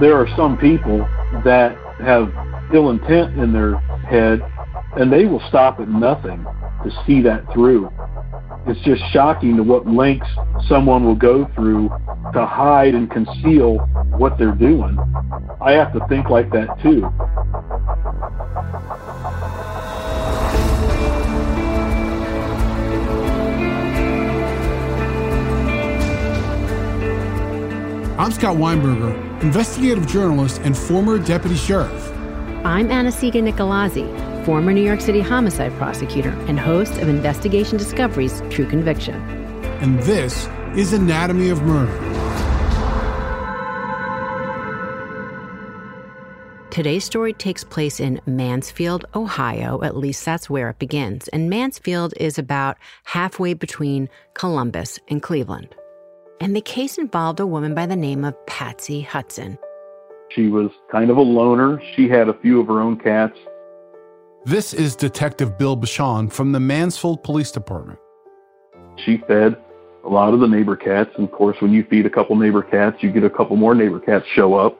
there are some people that have ill intent in their head and they will stop at nothing to see that through. It's just shocking to what lengths someone will go through to hide and conceal what they're doing. I have to think like that too. I'm Scott Weinberger, investigative journalist and former deputy sheriff. I'm Anna-Sigga Nicolazzi, former New York City homicide prosecutor and host of Investigation Discovery's True Conviction. And this is Anatomy of Murder. Today's story takes place in Mansfield, Ohio. At least that's where it begins. And Mansfield is about halfway between Columbus and Cleveland and the case involved a woman by the name of Patsy Hudson. She was kind of a loner. She had a few of her own cats. This is Detective Bill Bushong from the Mansfield Police Department. She fed a lot of the neighbor cats. And of course, when you feed a couple neighbor cats, you get a couple more neighbor cats show up.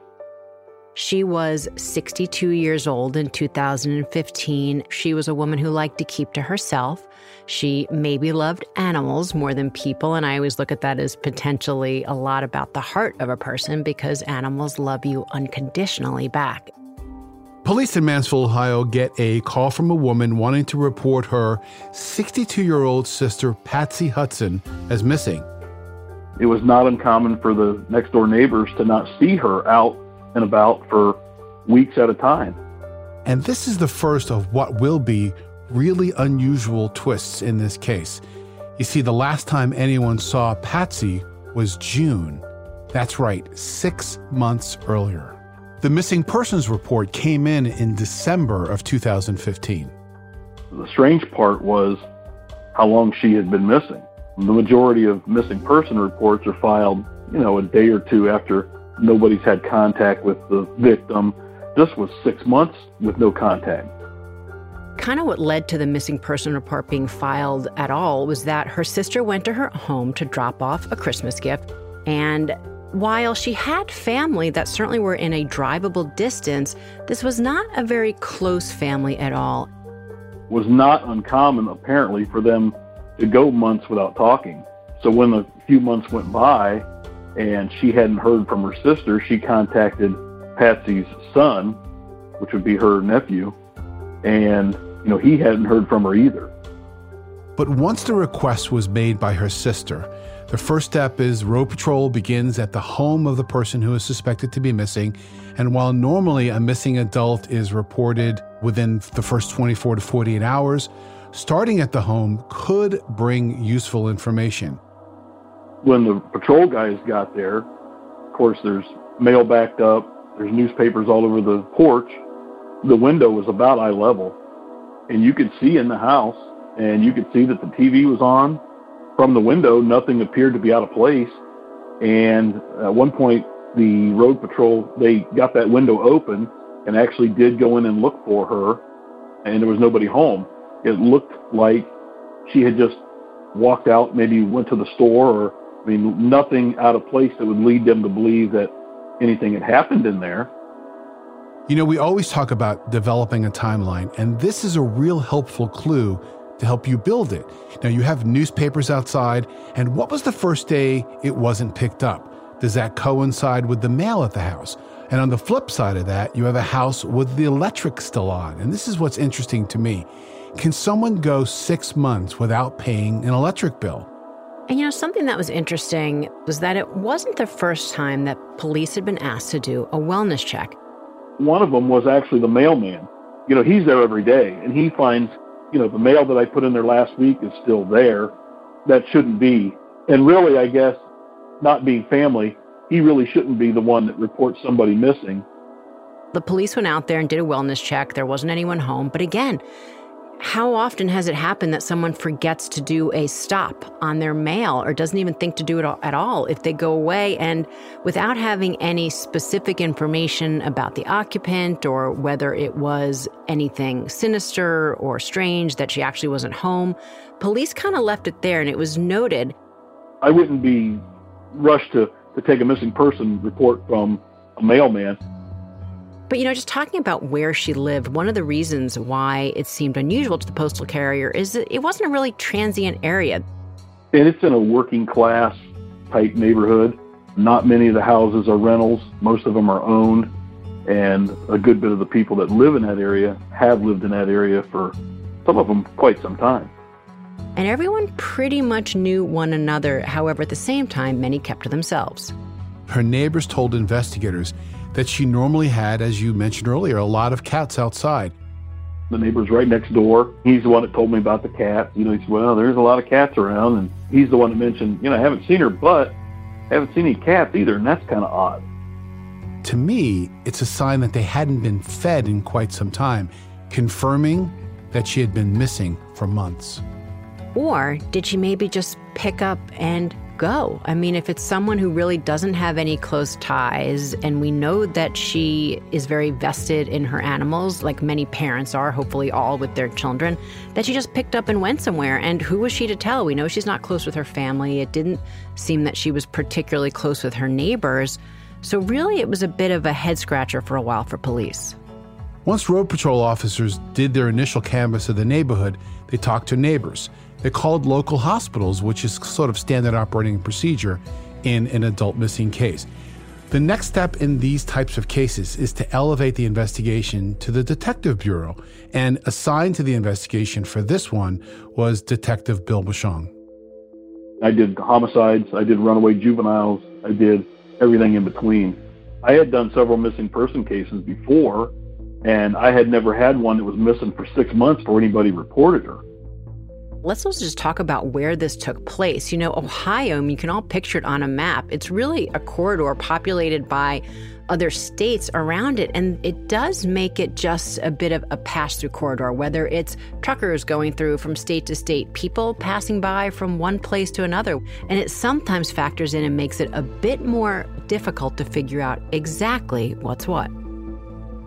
She was 62 years old in 2015. She was a woman who liked to keep to herself. She maybe loved animals more than people, and I always look at that as potentially a lot about the heart of a person because animals love you unconditionally back. Police in Mansfield, Ohio get a call from a woman wanting to report her 62 year old sister, Patsy Hudson, as missing. It was not uncommon for the next door neighbors to not see her out and about for weeks at a time. And this is the first of what will be really unusual twists in this case. You see, the last time anyone saw Patsy was June. That's right, six months earlier. The missing persons report came in in December of 2015. The strange part was how long she had been missing. The majority of missing person reports are filed, you know, a day or two after nobody's had contact with the victim. This was six months with no contact. Kind of what led to the missing person report being filed at all was that her sister went to her home to drop off a Christmas gift. And while she had family that certainly were in a drivable distance, this was not a very close family at all. It was not uncommon, apparently, for them to go months without talking. So when a few months went by, and she hadn't heard from her sister, she contacted Patsy's son, which would be her nephew, and you know he hadn't heard from her either. But once the request was made by her sister, the first step is road patrol begins at the home of the person who is suspected to be missing. And while normally a missing adult is reported within the first 24 to 48 hours, starting at the home could bring useful information when the patrol guys got there, of course, there's mail backed up, there's newspapers all over the porch. The window was about eye level, and you could see in the house, and you could see that the TV was on. From the window, nothing appeared to be out of place. And at one point, the road patrol they got that window open and actually did go in and look for her, and there was nobody home. It looked like she had just walked out, maybe went to the store or I mean, nothing out of place that would lead them to believe that anything had happened in there. You know, we always talk about developing a timeline, and this is a real helpful clue to help you build it. Now, you have newspapers outside, and what was the first day it wasn't picked up? Does that coincide with the mail at the house? And on the flip side of that, you have a house with the electric still on. And this is what's interesting to me. Can someone go six months without paying an electric bill? And you know, something that was interesting was that it wasn't the first time that police had been asked to do a wellness check. One of them was actually the mailman. You know, he's there every day and he finds, you know, the mail that I put in there last week is still there. That shouldn't be. And really, I guess, not being family, he really shouldn't be the one that reports somebody missing. The police went out there and did a wellness check. There wasn't anyone home. But again, how often has it happened that someone forgets to do a stop on their mail or doesn't even think to do it at all if they go away and without having any specific information about the occupant or whether it was anything sinister or strange that she actually wasn't home? Police kind of left it there and it was noted. I wouldn't be rushed to, to take a missing person report from a mailman. But you know, just talking about where she lived, one of the reasons why it seemed unusual to the postal carrier is that it wasn't a really transient area. And it's in a working class type neighborhood. Not many of the houses are rentals, most of them are owned. And a good bit of the people that live in that area have lived in that area for some of them quite some time. And everyone pretty much knew one another. However, at the same time, many kept to themselves. Her neighbors told investigators that she normally had, as you mentioned earlier, a lot of cats outside. The neighbor's right next door. He's the one that told me about the cat. You know, he said, well, there's a lot of cats around. And he's the one that mentioned, you know, I haven't seen her, but I haven't seen any cats either. And that's kind of odd. To me, it's a sign that they hadn't been fed in quite some time, confirming that she had been missing for months. Or did she maybe just pick up and go? I mean, if it's someone who really doesn't have any close ties, and we know that she is very vested in her animals, like many parents are, hopefully all with their children, that she just picked up and went somewhere. And who was she to tell? We know she's not close with her family. It didn't seem that she was particularly close with her neighbors. So, really, it was a bit of a head scratcher for a while for police. Once road patrol officers did their initial canvass of the neighborhood, they talked to neighbors. They called local hospitals, which is sort of standard operating procedure in an adult missing case. The next step in these types of cases is to elevate the investigation to the Detective Bureau, and assigned to the investigation for this one was Detective Bill Bushong. I did homicides, I did runaway juveniles, I did everything in between. I had done several missing person cases before, and I had never had one that was missing for six months before anybody reported her. Let's also just talk about where this took place. You know, Ohio, I mean, you can all picture it on a map. It's really a corridor populated by other states around it. And it does make it just a bit of a pass through corridor, whether it's truckers going through from state to state, people passing by from one place to another. And it sometimes factors in and makes it a bit more difficult to figure out exactly what's what.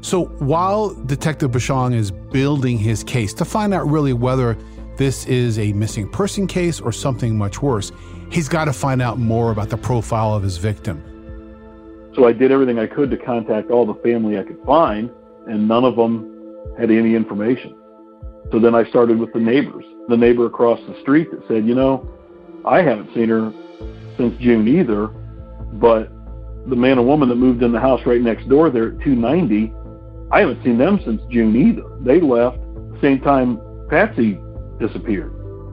So while Detective Bushong is building his case to find out really whether this is a missing person case or something much worse, he's got to find out more about the profile of his victim. So I did everything I could to contact all the family I could find, and none of them had any information. So then I started with the neighbors. The neighbor across the street that said, you know, I haven't seen her since June either, but the man and woman that moved in the house right next door there at 290, I haven't seen them since June either. They left the same time Patsy disappeared.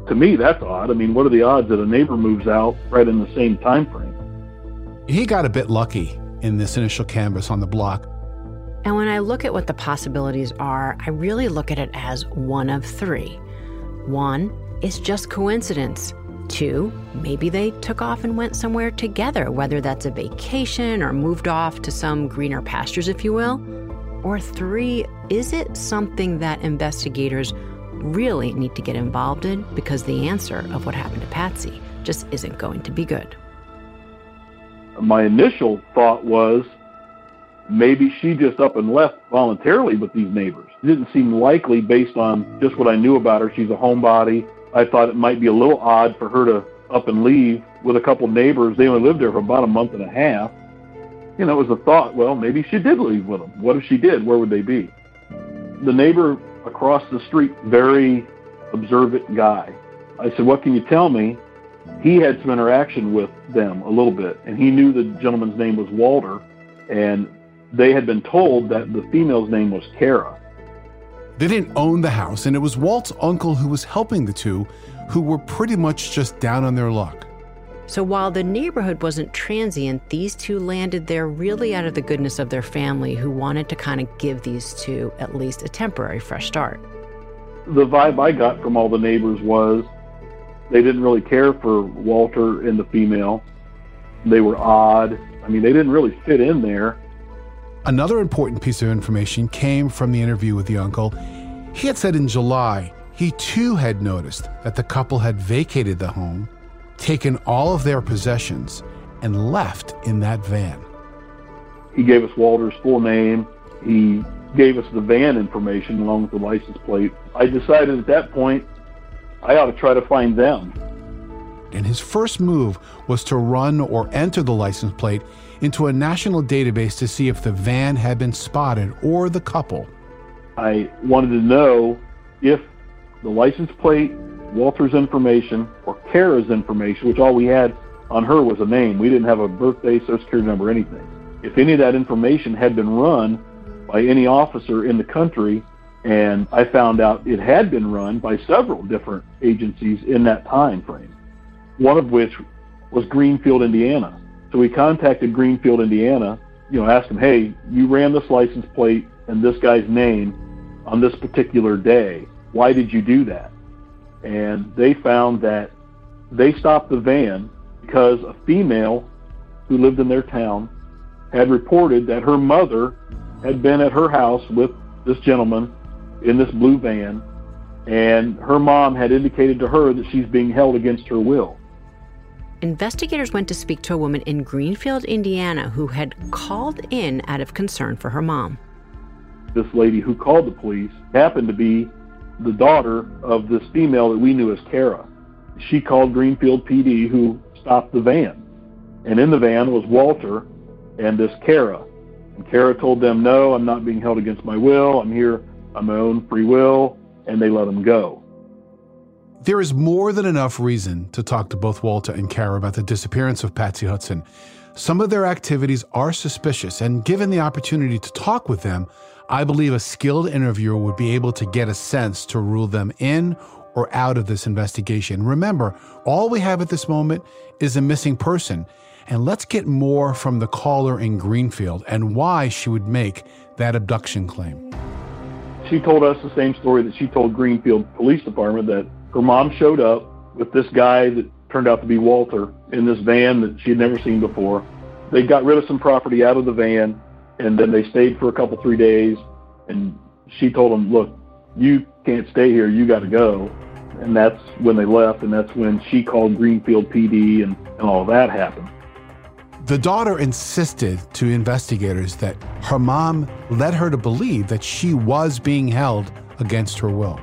To me, that's odd. I mean, what are the odds that a neighbor moves out right in the same time frame? He got a bit lucky in this initial canvas on the block. And when I look at what the possibilities are, I really look at it as one of three. One is just coincidence. Two, maybe they took off and went somewhere together, whether that's a vacation or moved off to some greener pastures, if you will. Or three, is it something that investigators really need to get involved in because the answer of what happened to Patsy just isn't going to be good. My initial thought was maybe she just up and left voluntarily with these neighbors. It didn't seem likely based on just what I knew about her. She's a homebody. I thought it might be a little odd for her to up and leave with a couple neighbors. They only lived there for about a month and a half. You know, it was a thought, well, maybe she did leave with them. What if she did? Where would they be? The neighbor across the street, very observant guy. I said, What can you tell me? He had some interaction with them a little bit, and he knew the gentleman's name was Walter, and they had been told that the female's name was Kara. They didn't own the house, and it was Walt's uncle who was helping the two, who were pretty much just down on their luck. So while the neighborhood wasn't transient, these two landed there really out of the goodness of their family who wanted to kind of give these two at least a temporary fresh start. The vibe I got from all the neighbors was they didn't really care for Walter and the female. They were odd. I mean, they didn't really fit in there. Another important piece of information came from the interview with the uncle. He had said in July he too had noticed that the couple had vacated the home taken all of their possessions and left in that van. He gave us Walter's full name. He gave us the van information along with the license plate. I decided at that point I ought to try to find them. and his first move was to run or enter the license plate into a national database to see if the van had been spotted or the couple. I wanted to know if the license plate, Walter's information, or Kara's information, which all we had on her was a name. We didn't have a birthday, social security number, anything. If any of that information had been run by any officer in the country, and I found out it had been run by several different agencies in that time frame, one of which was Greenfield, Indiana. So we contacted Greenfield, Indiana, you know, asked them, hey, you ran this license plate and this guy's name on this particular day. Why did you do that? And they found that they stopped the van because a female who lived in their town had reported that her mother had been at her house with this gentleman in this blue van, and her mom had indicated to her that she's being held against her will. Investigators went to speak to a woman in Greenfield, Indiana, who had called in out of concern for her mom. This lady who called the police happened to be the daughter of this female that we knew as Kara. She called Greenfield PD, who stopped the van. And in the van was Walter and this Kara. And Kara told them, No, I'm not being held against my will. I'm here on my own free will. And they let him go. There is more than enough reason to talk to both Walter and Kara about the disappearance of Patsy Hudson. Some of their activities are suspicious, and given the opportunity to talk with them, I believe a skilled interviewer would be able to get a sense to rule them in or out of this investigation. Remember, all we have at this moment is a missing person. And let's get more from the caller in Greenfield and why she would make that abduction claim. She told us the same story that she told Greenfield Police Department that her mom showed up with this guy that turned out to be Walter in this van that she had never seen before. They got rid of some property out of the van and then they stayed for a couple, three days. And she told them, look, you can't stay here. You got to go. And that's when they left. And that's when she called Greenfield PD and, and all that happened. The daughter insisted to investigators that her mom led her to believe that she was being held against her will.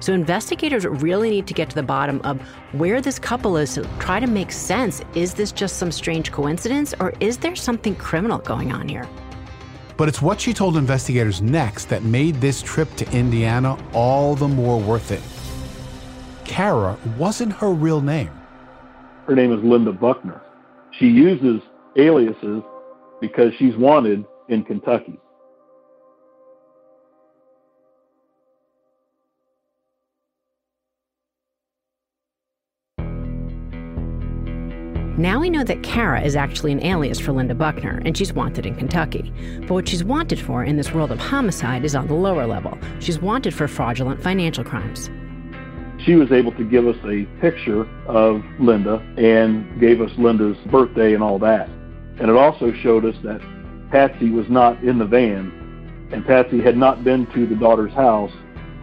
So investigators really need to get to the bottom of where this couple is to try to make sense. Is this just some strange coincidence or is there something criminal going on here? But it's what she told investigators next that made this trip to Indiana all the more worth it. Kara wasn't her real name. Her name is Linda Buckner. She uses aliases because she's wanted in Kentucky. Now we know that Kara is actually an alias for Linda Buckner, and she's wanted in Kentucky. But what she's wanted for in this world of homicide is on the lower level. She's wanted for fraudulent financial crimes. She was able to give us a picture of Linda and gave us Linda's birthday and all that. And it also showed us that Patsy was not in the van, and Patsy had not been to the daughter's house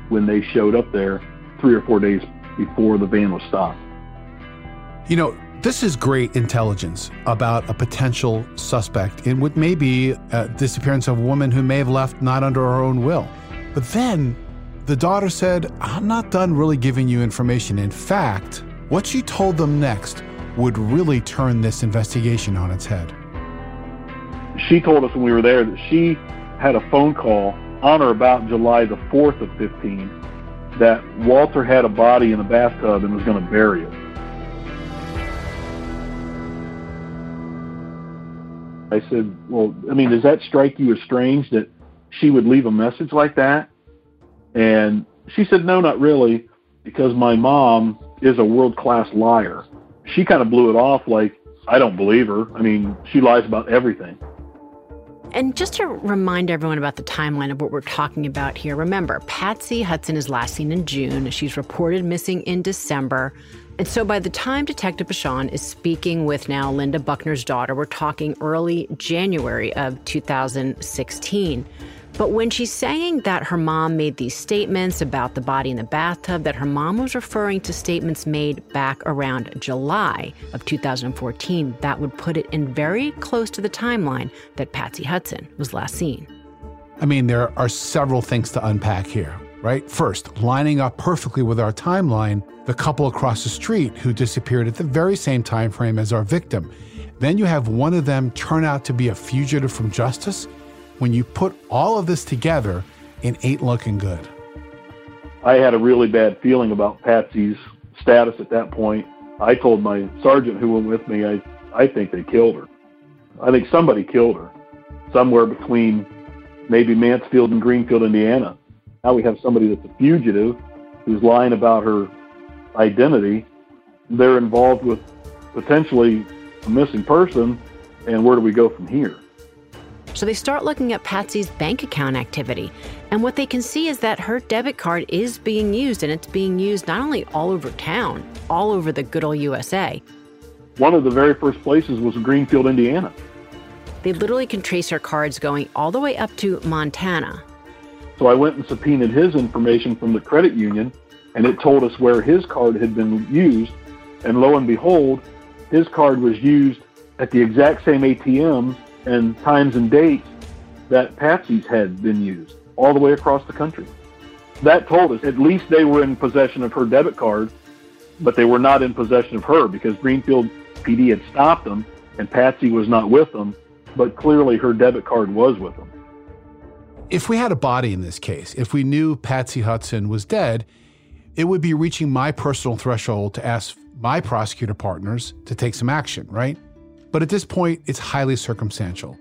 when they showed up there three or four days before the van was stopped. You know, this is great intelligence about a potential suspect in what may be a disappearance of a woman who may have left not under her own will. But then the daughter said, I'm not done really giving you information. In fact, what she told them next would really turn this investigation on its head. She told us when we were there that she had a phone call on or about July the 4th of 15 that Walter had a body in a bathtub and was going to bury it. I said, Well, I mean, does that strike you as strange that she would leave a message like that? And she said, No, not really, because my mom is a world class liar. She kind of blew it off like, I don't believe her. I mean, she lies about everything. And just to remind everyone about the timeline of what we're talking about here, remember, Patsy Hudson is last seen in June. She's reported missing in December. And so by the time Detective Bushong is speaking with now Linda Buckner's daughter, we're talking early January of 2016. But when she's saying that her mom made these statements about the body in the bathtub, that her mom was referring to statements made back around July of 2014, that would put it in very close to the timeline that Patsy Hudson was last seen. I mean, there are several things to unpack here. right? First, lining up perfectly with our timeline, the couple across the street who disappeared at the very same time frame as our victim. Then you have one of them turn out to be a fugitive from justice. When you put all of this together, it ain't looking good. I had a really bad feeling about Patsy's status at that point. I told my sergeant who went with me, I, I think they killed her. I think somebody killed her somewhere between maybe Mansfield and Greenfield, Indiana. Now we have somebody that's a fugitive who's lying about her identity. They're involved with potentially a missing person, and where do we go from here? So they start looking at Patsy's bank account activity. And what they can see is that her debit card is being used, and it's being used not only all over town, all over the good old USA. One of the very first places was Greenfield, Indiana. They literally can trace her cards going all the way up to Montana. So I went and subpoenaed his information from the credit union, and it told us where his card had been used. And lo and behold, his card was used at the exact same ATMs and times and dates that Patsy's had been used all the way across the country. That told us at least they were in possession of her debit card, but they were not in possession of her because Greenfield PD had stopped them and Patsy was not with them, but clearly her debit card was with them. If we had a body in this case, if we knew Patsy Hudson was dead, it would be reaching my personal threshold to ask my prosecutor partners to take some action, right? But at this point, it's highly circumstantial.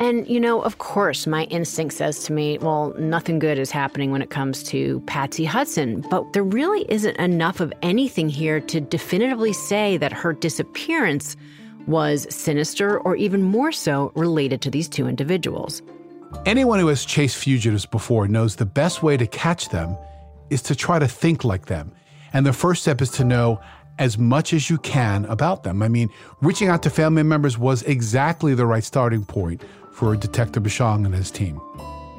And, you know, of course, my instinct says to me, well, nothing good is happening when it comes to Patsy Hudson. But there really isn't enough of anything here to definitively say that her disappearance was sinister or even more so related to these two individuals. Anyone who has chased fugitives before knows the best way to catch them is to try to think like them. And the first step is to know as much as you can about them. I mean, reaching out to family members was exactly the right starting point for Detective Bushong and his team.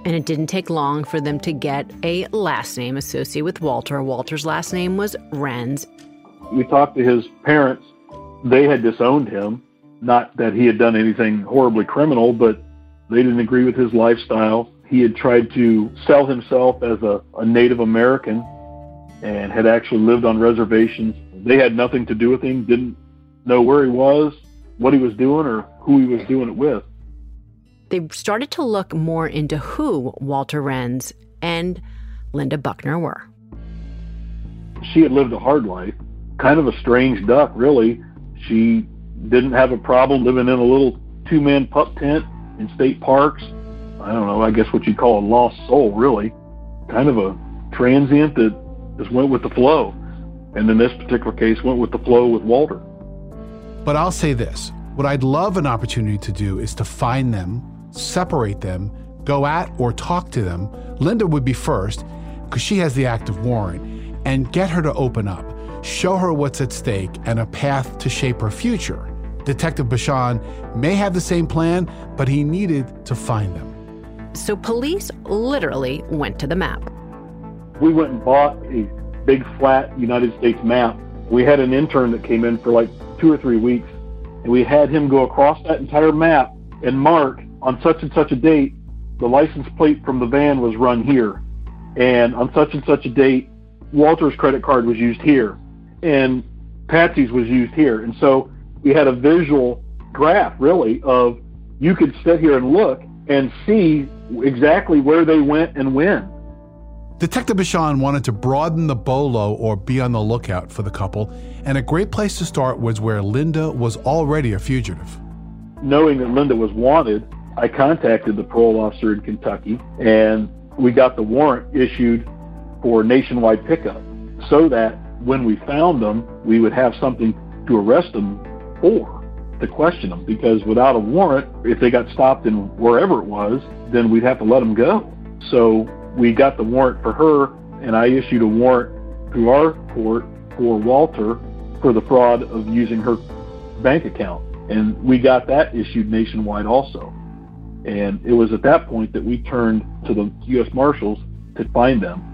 And it didn't take long for them to get a last name associated with Walter. Walter's last name was Renz. We talked to his parents. They had disowned him. Not that he had done anything horribly criminal, but they didn't agree with his lifestyle. He had tried to sell himself as a, a Native American and had actually lived on reservations. They had nothing to do with him, didn't know where he was, what he was doing, or who he was doing it with. They started to look more into who Walter Renz and Linda Buckner were. She had lived a hard life, kind of a strange duck, really. She didn't have a problem living in a little two man pup tent in state parks. I don't know, I guess what you'd call a lost soul, really. Kind of a transient that just went with the flow. And in this particular case, went with the flow with Walter. But I'll say this what I'd love an opportunity to do is to find them, separate them, go at or talk to them. Linda would be first, because she has the active warrant, and get her to open up, show her what's at stake and a path to shape her future. Detective Bushong may have the same plan, but he needed to find them. So police literally went to the map. We went and bought a big flat United States map. We had an intern that came in for like two or three weeks, and we had him go across that entire map and mark on such and such a date the license plate from the van was run here, and on such and such a date Walter's credit card was used here, and Patsy's was used here, and so we had a visual graph really of you could sit here and look and see exactly where they went and when. Detective Bushong wanted to broaden the bolo or be on the lookout for the couple, and a great place to start was where Linda was already a fugitive. Knowing that Linda was wanted, I contacted the parole officer in Kentucky, and we got the warrant issued for nationwide pickup so that when we found them, we would have something to arrest them for to question them because without a warrant, if they got stopped in wherever it was, then we'd have to let them go. So we got the warrant for her, and I issued a warrant through our court for Walter for the fraud of using her bank account. And we got that issued nationwide also. And it was at that point that we turned to the U.S. Marshals to find them.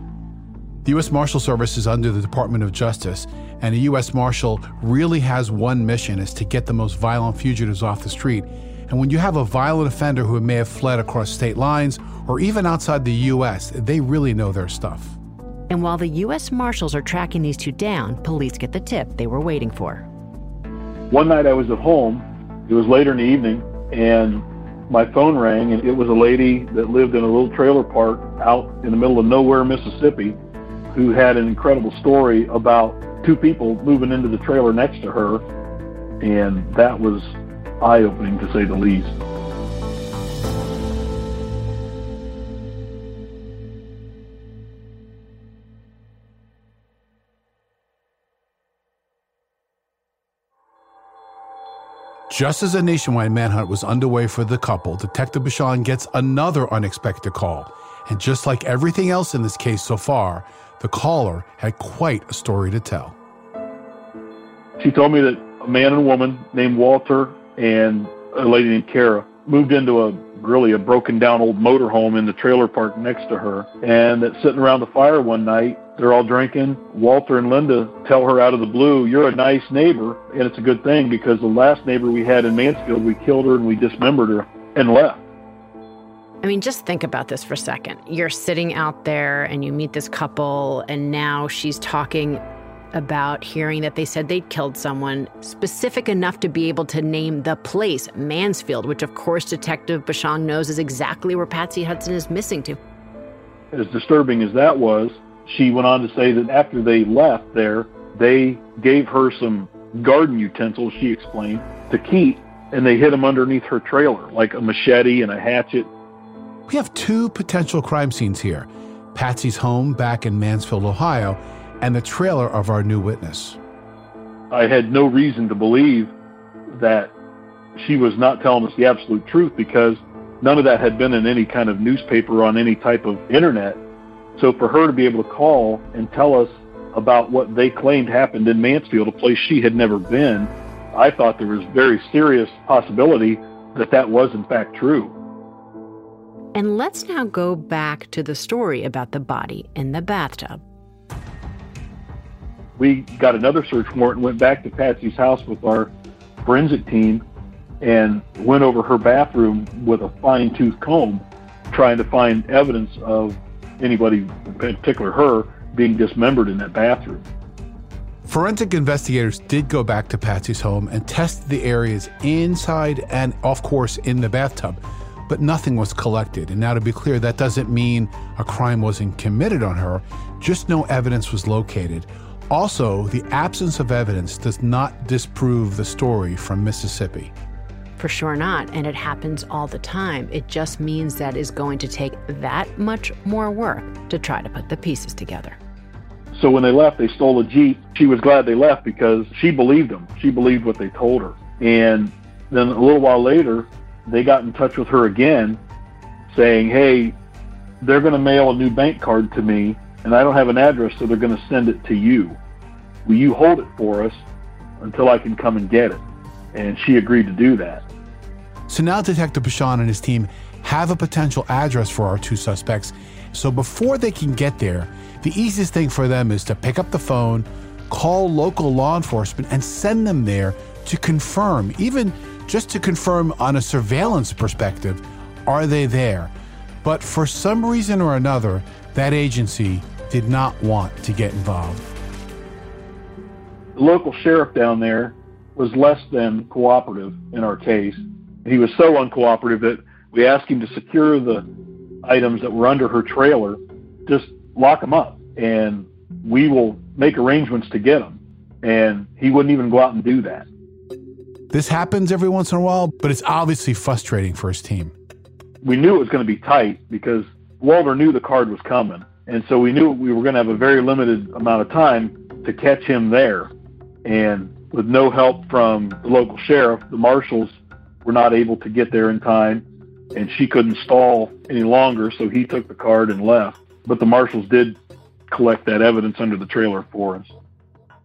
The U.S. Marshal Service is under the Department of Justice, and a U.S. Marshal really has one mission is to get the most violent fugitives off the street. And when you have a violent offender who may have fled across state lines or even outside the U.S., they really know their stuff. And while the U.S. Marshals are tracking these two down, police get the tip they were waiting for. One night I was at home. It was later in the evening, and my phone rang, and it was a lady that lived in a little trailer park out in the middle of nowhere, Mississippi, who had an incredible story about two people moving into the trailer next to her, and that was eye opening to say the least. Just as a nationwide manhunt was underway for the couple, Detective Bushong gets another unexpected call. And just like everything else in this case so far, the caller had quite a story to tell. She told me that a man and woman named Walter and a lady named Kara moved into a really a broken down old motorhome in the trailer park next to her and that sitting around the fire one night they're all drinking. Walter and Linda tell her out of the blue, You're a nice neighbor. And it's a good thing because the last neighbor we had in Mansfield, we killed her and we dismembered her and left. I mean, just think about this for a second. You're sitting out there and you meet this couple, and now she's talking about hearing that they said they'd killed someone specific enough to be able to name the place, Mansfield, which of course Detective Bushong knows is exactly where Patsy Hudson is missing to. As disturbing as that was, she went on to say that after they left there, they gave her some garden utensils, she explained, to keep, and they hid them underneath her trailer, like a machete and a hatchet. We have two potential crime scenes here Patsy's home back in Mansfield, Ohio, and the trailer of our new witness. I had no reason to believe that she was not telling us the absolute truth because none of that had been in any kind of newspaper on any type of internet. So for her to be able to call and tell us about what they claimed happened in Mansfield, a place she had never been, I thought there was very serious possibility that that was in fact true. And let's now go back to the story about the body in the bathtub. We got another search warrant and went back to Patsy's house with our forensic team and went over her bathroom with a fine tooth comb trying to find evidence of anybody, in particular her, being dismembered in that bathroom. Forensic investigators did go back to Patsy's home and test the areas inside and, of course, in the bathtub, but nothing was collected. And now, to be clear, that doesn't mean a crime wasn't committed on her, just no evidence was located. Also, the absence of evidence does not disprove the story from Mississippi. For sure not. And it happens all the time. It just means that is going to take that much more work to try to put the pieces together. So when they left, they stole a Jeep. She was glad they left because she believed them. She believed what they told her. And then a little while later, they got in touch with her again saying, hey, they're going to mail a new bank card to me and I don't have an address, so they're going to send it to you. Will you hold it for us until I can come and get it? And she agreed to do that. So now Detective Bushong and his team have a potential address for our two suspects. So before they can get there, the easiest thing for them is to pick up the phone, call local law enforcement, and send them there to confirm, even just to confirm on a surveillance perspective, are they there? But for some reason or another, that agency did not want to get involved. The local sheriff down there was less than cooperative in our case. He was so uncooperative that we asked him to secure the items that were under her trailer, just lock them up, and we will make arrangements to get them. And he wouldn't even go out and do that. This happens every once in a while, but it's obviously frustrating for his team. We knew it was going to be tight because Walter knew the card was coming. And so we knew we were going to have a very limited amount of time to catch him there. And with no help from the local sheriff, the marshals were not able to get there in time. And she couldn't stall any longer, so he took the card and left. But the marshals did collect that evidence under the trailer for us.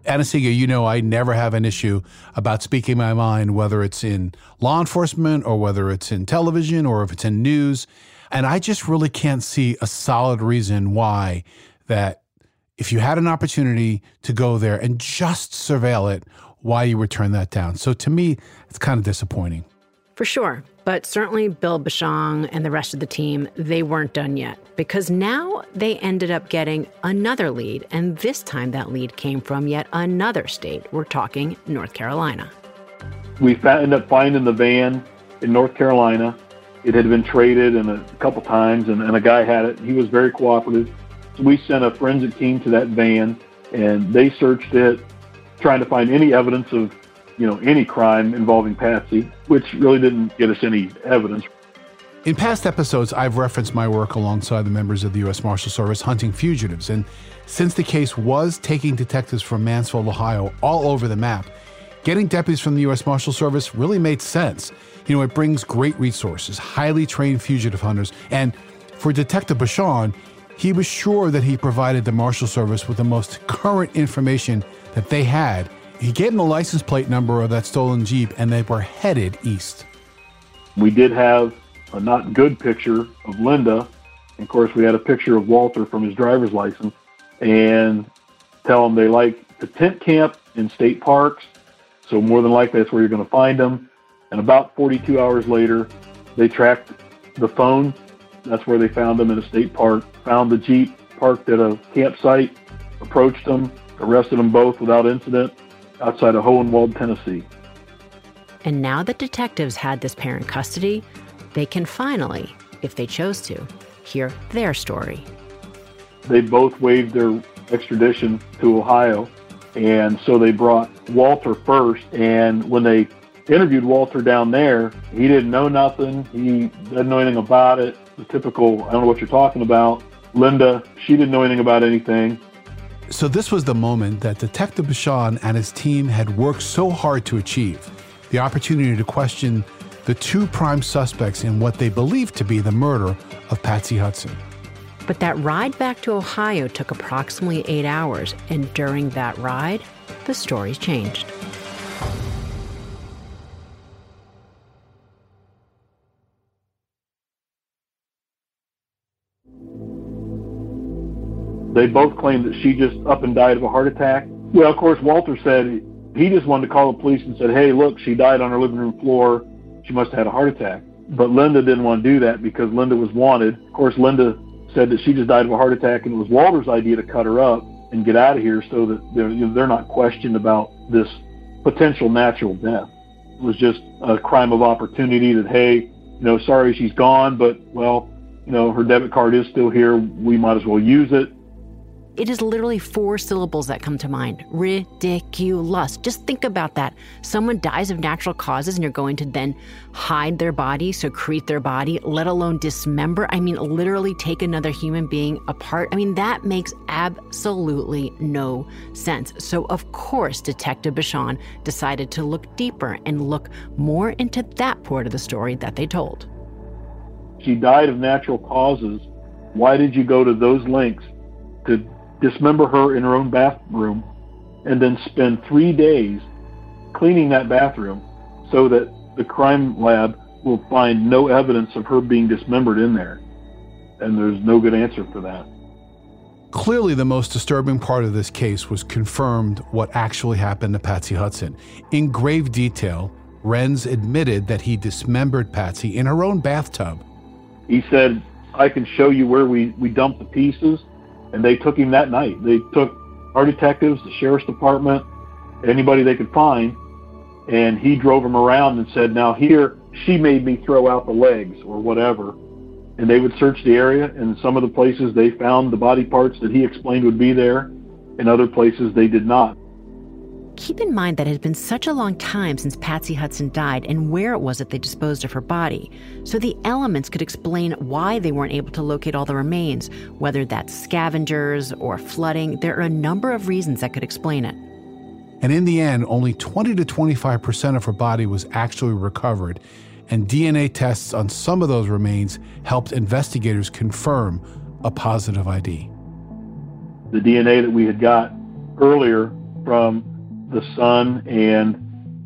Anna-Sigga, you know I never have an issue about speaking my mind, whether it's in law enforcement or whether it's in television or if it's in news. And I just really can't see a solid reason why that if you had an opportunity to go there and just surveil it, why you would turn that down. So to me, it's kind of disappointing. For sure. But certainly Bill Bushong and the rest of the team, they weren't done yet because now they ended up getting another lead. And this time that lead came from yet another state. We're talking North Carolina. We ended up finding the van in North Carolina. It had been traded and a couple times, and, and a guy had it. He was very cooperative. So we sent a forensic team to that van, and they searched it, trying to find any evidence of you know, any crime involving Patsy, which really didn't get us any evidence. In past episodes, I've referenced my work alongside the members of the U.S. Marshal Service hunting fugitives. And since the case was taking detectives from Mansfield, Ohio, all over the map, getting deputies from the U.S. Marshal Service really made sense. You know, it brings great resources, highly trained fugitive hunters. And for Detective Bushong, he was sure that he provided the Marshal Service with the most current information that they had he gave them the license plate number of that stolen Jeep, and they were headed east. We did have a not good picture of Linda. And of course, we had a picture of Walter from his driver's license, and tell them they like the tent camp in state parks. So more than likely, that's where you're going to find them. And about 42 hours later, they tracked the phone. That's where they found them in a state park. Found the Jeep parked at a campsite, approached them, arrested them both without incident, outside of Hohenwald, Tennessee. And now that detectives had this pair in custody, they can finally, if they chose to, hear their story. They both waived their extradition to Ohio, and so they brought Walter first. And when they interviewed Walter down there, he didn't know nothing. He didn't know anything about it. The typical, I don't know what you're talking about. Linda, she didn't know anything about anything. So, this was the moment that Detective Bushong and his team had worked so hard to achieve the opportunity to question the two prime suspects in what they believed to be the murder of Patsy Hudson. But that ride back to Ohio took approximately eight hours, and during that ride, the stories changed. They both claimed that she just up and died of a heart attack. Well, of course, Walter said he just wanted to call the police and said, hey, look, she died on her living room floor. She must have had a heart attack. But Linda didn't want to do that because Linda was wanted. Of course, Linda said that she just died of a heart attack, and it was Walter's idea to cut her up and get out of here so that they're, you know, they're not questioned about this potential natural death. It was just a crime of opportunity that, hey, you know, sorry she's gone, but, well, you know, her debit card is still here. We might as well use it. It is literally four syllables that come to mind ridiculous. Just think about that. Someone dies of natural causes, and you're going to then hide their body, secrete their body, let alone dismember. I mean, literally take another human being apart. I mean, that makes absolutely no sense. So, of course, Detective Bushong decided to look deeper and look more into that part of the story that they told. She died of natural causes. Why did you go to those lengths to dismember her in her own bathroom, and then spend three days cleaning that bathroom so that the crime lab will find no evidence of her being dismembered in there. And there's no good answer for that. Clearly, the most disturbing part of this case was confirmed what actually happened to Patsy Hudson. In grave detail, Renz admitted that he dismembered Patsy in her own bathtub. He said, I can show you where we, we dumped the pieces and they took him that night. They took our detectives, the sheriff's department, anybody they could find, and he drove them around and said, "Now here, she made me throw out the legs or whatever." And they would search the area, and some of the places they found the body parts that he explained would be there, and other places they did not. Keep in mind that it had been such a long time since Patsy Hudson died and where it was that they disposed of her body. So the elements could explain why they weren't able to locate all the remains, whether that's scavengers or flooding. There are a number of reasons that could explain it. And in the end, only 20 to 25% of her body was actually recovered, and DNA tests on some of those remains helped investigators confirm a positive ID. The DNA that we had got earlier from the son and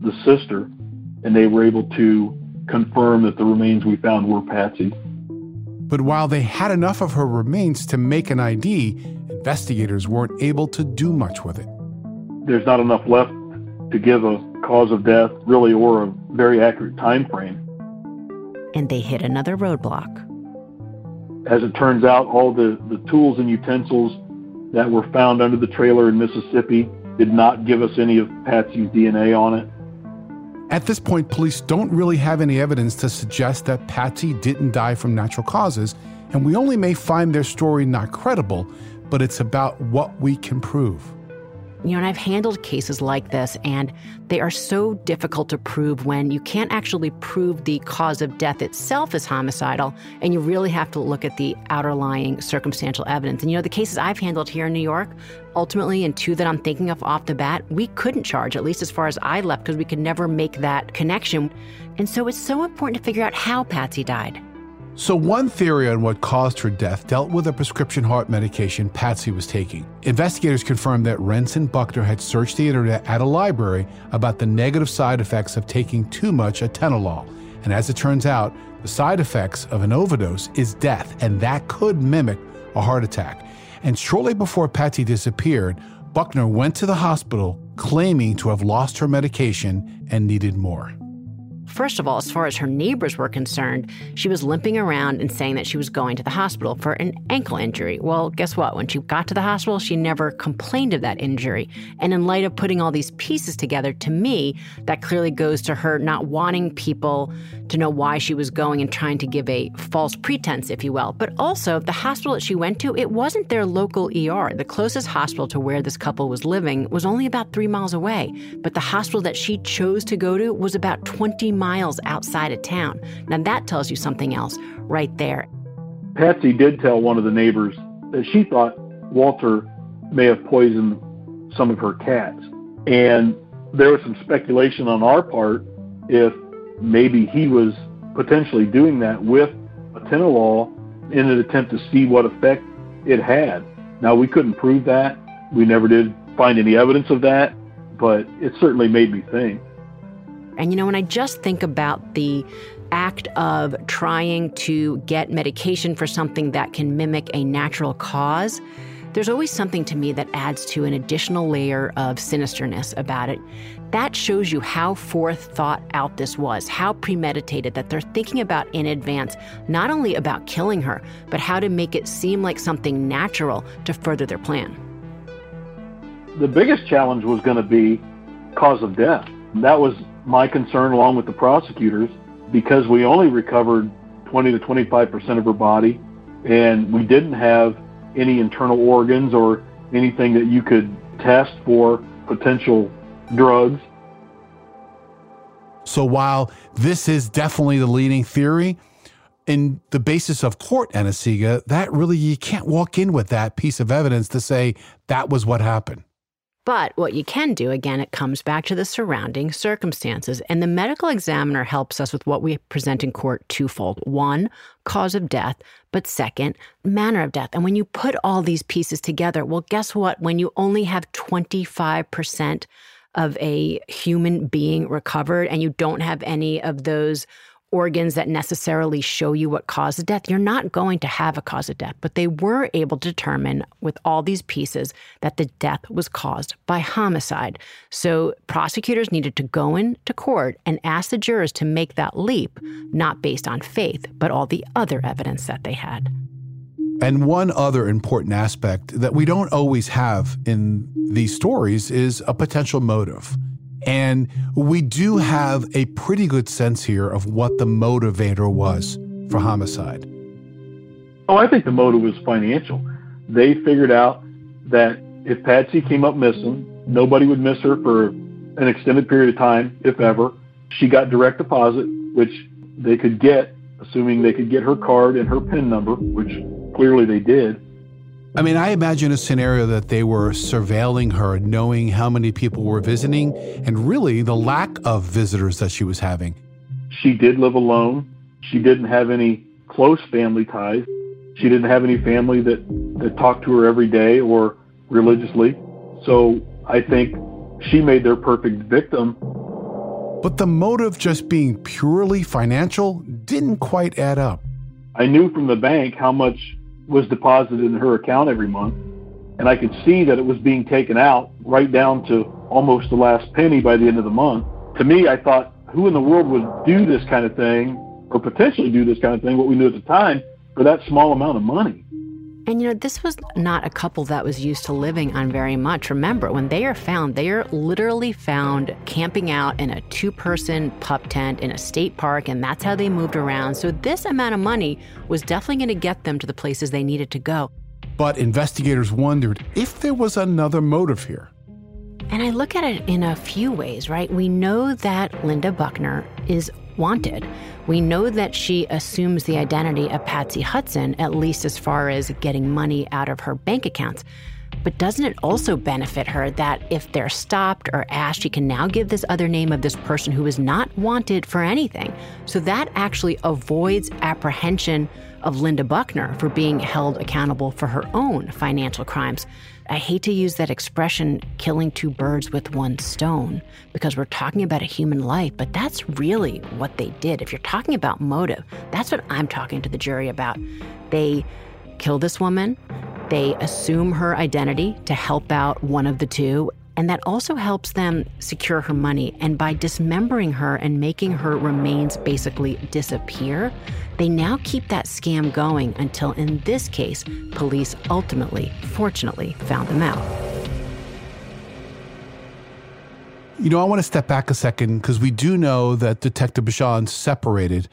the sister, and they were able to confirm that the remains we found were Patsy. But while they had enough of her remains to make an ID, investigators weren't able to do much with it. There's not enough left to give a cause of death, really, or a very accurate time frame. and they hit another roadblock. As it turns out, all the, the tools and utensils that were found under the trailer in Mississippi did not give us any of Patsy's DNA on it. At this point, police don't really have any evidence to suggest that Patsy didn't die from natural causes, and we only may find their story not credible, but it's about what we can prove. You know, and I've handled cases like this, and they are so difficult to prove when you can't actually prove the cause of death itself is homicidal, and you really have to look at the outerlying circumstantial evidence. And you know, the cases I've handled here in New York, ultimately, and two that I'm thinking of off the bat, we couldn't charge, at least as far as I left, because we could never make that connection. And so it's so important to figure out how Patsy died. So, one theory on what caused her death dealt with a prescription heart medication Patsy was taking. Investigators confirmed that Renson Buckner had searched the internet at a library about the negative side effects of taking too much atenolol. And as it turns out, the side effects of an overdose is death, and that could mimic a heart attack. And shortly before Patsy disappeared, Buckner went to the hospital claiming to have lost her medication and needed more. First of all, as far as her neighbors were concerned, she was limping around and saying that she was going to the hospital for an ankle injury. Well, guess what? When she got to the hospital, she never complained of that injury. And in light of putting all these pieces together, to me, that clearly goes to her not wanting people to know why she was going and trying to give a false pretense, if you will. But also, the hospital that she went to, it wasn't their local ER. The closest hospital to where this couple was living was only about three miles away. But the hospital that she chose to go to was about 20 miles outside of town. Now, that tells you something else right there. Patsy did tell one of the neighbors that she thought Walter may have poisoned some of her cats. And there was some speculation on our part if maybe he was potentially doing that with atenolol in an attempt to see what effect it had. Now, we couldn't prove that. We never did find any evidence of that, but it certainly made me think. And you know, when I just think about the act of trying to get medication for something that can mimic a natural cause, there's always something to me that adds to an additional layer of sinisterness about it. That shows you how forethought out this was, how premeditated that they're thinking about in advance, not only about killing her, but how to make it seem like something natural to further their plan. The biggest challenge was going to be cause of death. That was my concern, along with the prosecutors, because we only recovered 20 to 25 percent of her body, and we didn't have any internal organs or anything that you could test for potential drugs. So while this is definitely the leading theory, in the basis of court anesthesia, that really you can't walk in with that piece of evidence to say that was what happened. But what you can do, again, it comes back to the surrounding circumstances. And the medical examiner helps us with what we present in court twofold. One, cause of death, but second, manner of death. And when you put all these pieces together, well, guess what? When you only have 25% of a human being recovered and you don't have any of those organs that necessarily show you what caused the death. You're not going to have a cause of death, but they were able to determine with all these pieces that the death was caused by homicide. So prosecutors needed to go into court and ask the jurors to make that leap, not based on faith, but all the other evidence that they had. And one other important aspect that we don't always have in these stories is a potential motive. And we do have a pretty good sense here of what the motivator was for homicide. Oh, I think the motive was financial. They figured out that if Patsy came up missing, nobody would miss her for an extended period of time, if ever. She got direct deposit, which they could get, assuming they could get her card and her PIN number, which clearly they did. I mean, I imagine a scenario that they were surveilling her, knowing how many people were visiting, and really the lack of visitors that she was having. She did live alone. She didn't have any close family ties. She didn't have any family that, that talked to her every day or religiously. So I think she made their perfect victim. But the motive just being purely financial didn't quite add up. I knew from the bank how much was deposited in her account every month. And I could see that it was being taken out right down to almost the last penny by the end of the month. To me, I thought, who in the world would do this kind of thing or potentially do this kind of thing, what we knew at the time, for that small amount of money. And you know, this was not a couple that was used to living on very much. Remember, when they are found, they are literally found camping out in a two person pup tent in a state park, and that's how they moved around. So, this amount of money was definitely going to get them to the places they needed to go. But investigators wondered if there was another motive here. And I look at it in a few ways, right? We know that Linda Buckner is wanted. We know that she assumes the identity of Patsy Hudson, at least as far as getting money out of her bank accounts. But doesn't it also benefit her that if they're stopped or asked, she can now give this other name of this person who is not wanted for anything? So that actually avoids apprehension of Linda Buckner for being held accountable for her own financial crimes. I hate to use that expression, killing two birds with one stone, because we're talking about a human life, but that's really what they did. If you're talking about motive, that's what I'm talking to the jury about. They kill this woman, they assume her identity to help out one of the two, and that also helps them secure her money. And by dismembering her and making her remains basically disappear, they now keep that scam going until, in this case, police ultimately, fortunately, found them out. You know, I want to step back a second because we do know that Detective Bushong separated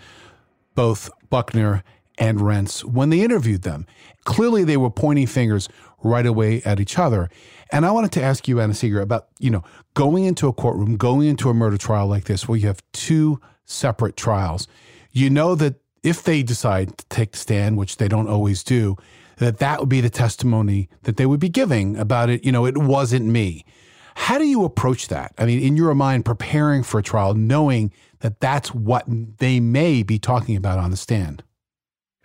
both Buckner and Renz when they interviewed them. Clearly, they were pointing fingers right away at each other. And I wanted to ask you, Anna-Sigga, about, you know, going into a courtroom, going into a murder trial like this, where you have two separate trials. You know that if they decide to take the stand, which they don't always do, that that would be the testimony that they would be giving about it. You know, it wasn't me. How do you approach that? I mean, in your mind, preparing for a trial, knowing that that's what they may be talking about on the stand?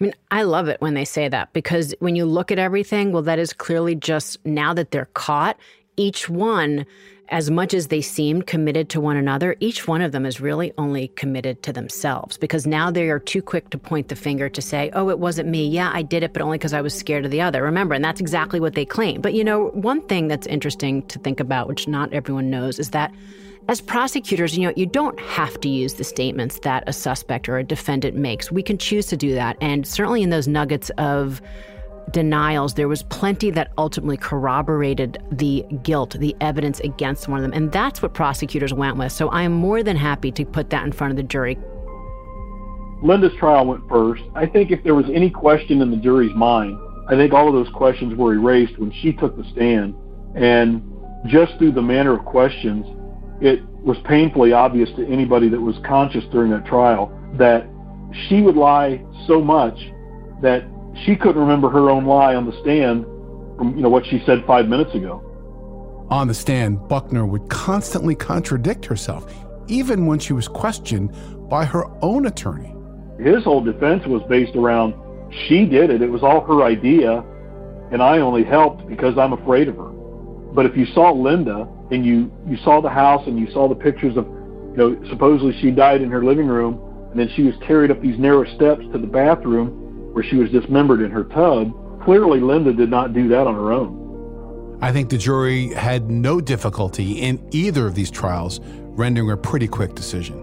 I mean, I love it when they say that because when you look at everything, well, that is clearly just now that they're caught, each one as much as they seem committed to one another, each one of them is really only committed to themselves because now they are too quick to point the finger to say, oh, it wasn't me. Yeah, I did it, but only because I was scared of the other. Remember, and that's exactly what they claim. But you know, one thing that's interesting to think about, which not everyone knows, is that as prosecutors, you know, you don't have to use the statements that a suspect or a defendant makes. We can choose to do that. And certainly in those nuggets of denials, there was plenty that ultimately corroborated the guilt, the evidence against one of them. And that's what prosecutors went with. So I am more than happy to put that in front of the jury. Linda's trial went first. I think if there was any question in the jury's mind, I think all of those questions were erased when she took the stand. And just through the manner of questions, it was painfully obvious to anybody that was conscious during that trial that she would lie so much that she couldn't remember her own lie on the stand from you know what she said five minutes ago. On the stand, Buckner would constantly contradict herself, even when she was questioned by her own attorney. His whole defense was based around she did it. It was all her idea, and I only helped because I'm afraid of her. But if you saw Linda and you you saw the house and you saw the pictures of, you know, supposedly she died in her living room, and then she was carried up these narrow steps to the bathroom where she was dismembered in her tub. Clearly, Linda did not do that on her own. I think the jury had no difficulty in either of these trials, rendering a pretty quick decision.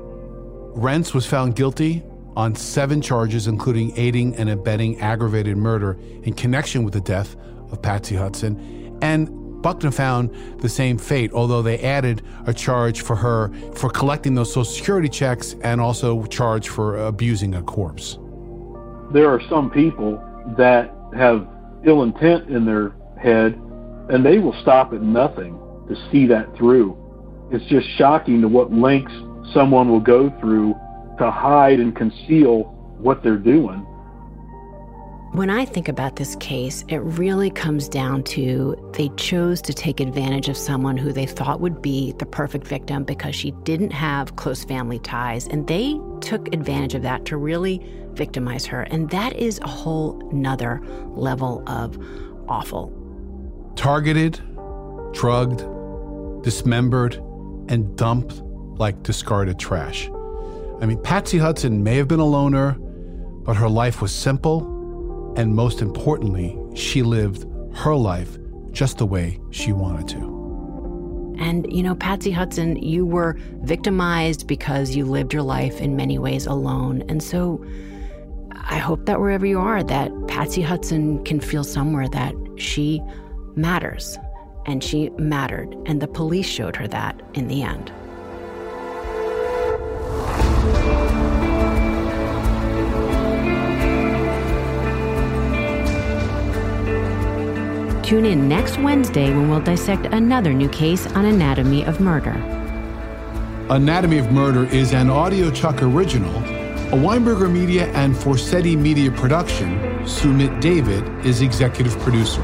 Renz was found guilty on seven charges, including aiding and abetting aggravated murder in connection with the death of Patsy Hudson. And Buckner found the same fate, although they added a charge for her for collecting those Social Security checks and also charge for abusing a corpse there are some people that have ill intent in their head and they will stop at nothing to see that through. It's just shocking to what lengths someone will go through to hide and conceal what they're doing. When I think about this case, it really comes down to they chose to take advantage of someone who they thought would be the perfect victim because she didn't have close family ties. And they took advantage of that to really victimize her. And that is a whole nother level of awful. Targeted, drugged, dismembered, and dumped like discarded trash. I mean, Patsy Hudson may have been a loner, but her life was simple and most importantly, she lived her life just the way she wanted to. And, you know, Patsy Hudson, you were victimized because you lived your life in many ways alone. And so I hope that wherever you are, that Patsy Hudson can feel somewhere that she matters and she mattered. And the police showed her that in the end. Tune in next Wednesday when we'll dissect another new case on Anatomy of Murder. Anatomy of Murder is an audiochuck original, a Weinberger Media and Forsetti Media production. Sumit David is executive producer.